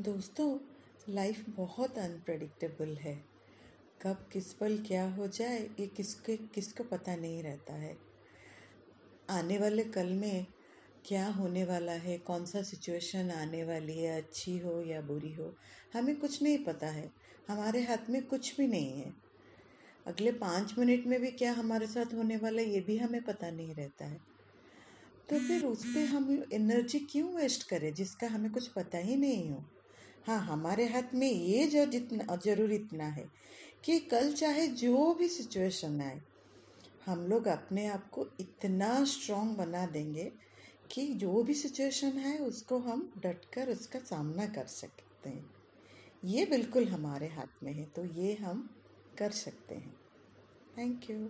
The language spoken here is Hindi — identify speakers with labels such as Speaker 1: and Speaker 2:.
Speaker 1: दोस्तों लाइफ बहुत अनप्रडिक्टेबल है। कब किस पल क्या हो जाए, ये किसके, किसको पता नहीं रहता है। आने वाले कल में क्या होने वाला है, कौन सा सिचुएशन आने वाली है, अच्छी हो या बुरी हो, हमें कुछ नहीं पता है। हमारे हाथ में कुछ भी नहीं है। अगले पाँच मिनट में भी क्या हमारे साथ होने वाला है, ये भी हमें पता नहीं रहता है। तो फिर उस पर हम एनर्जी क्यों वेस्ट करें, जिसका हमें कुछ पता ही नहीं हो? हाँ हमारे हाथ में ये जो जितना, ज़रूर इतना है कि कल चाहे जो भी सिचुएशन आए, हम लोग अपने आप को इतना स्ट्रांग बना देंगे कि जो भी सिचुएशन है, उसको हम डट कर उसका सामना कर सकते हैं। ये बिल्कुल हमारे हाथ में है तो ये हम कर सकते हैं। Thank you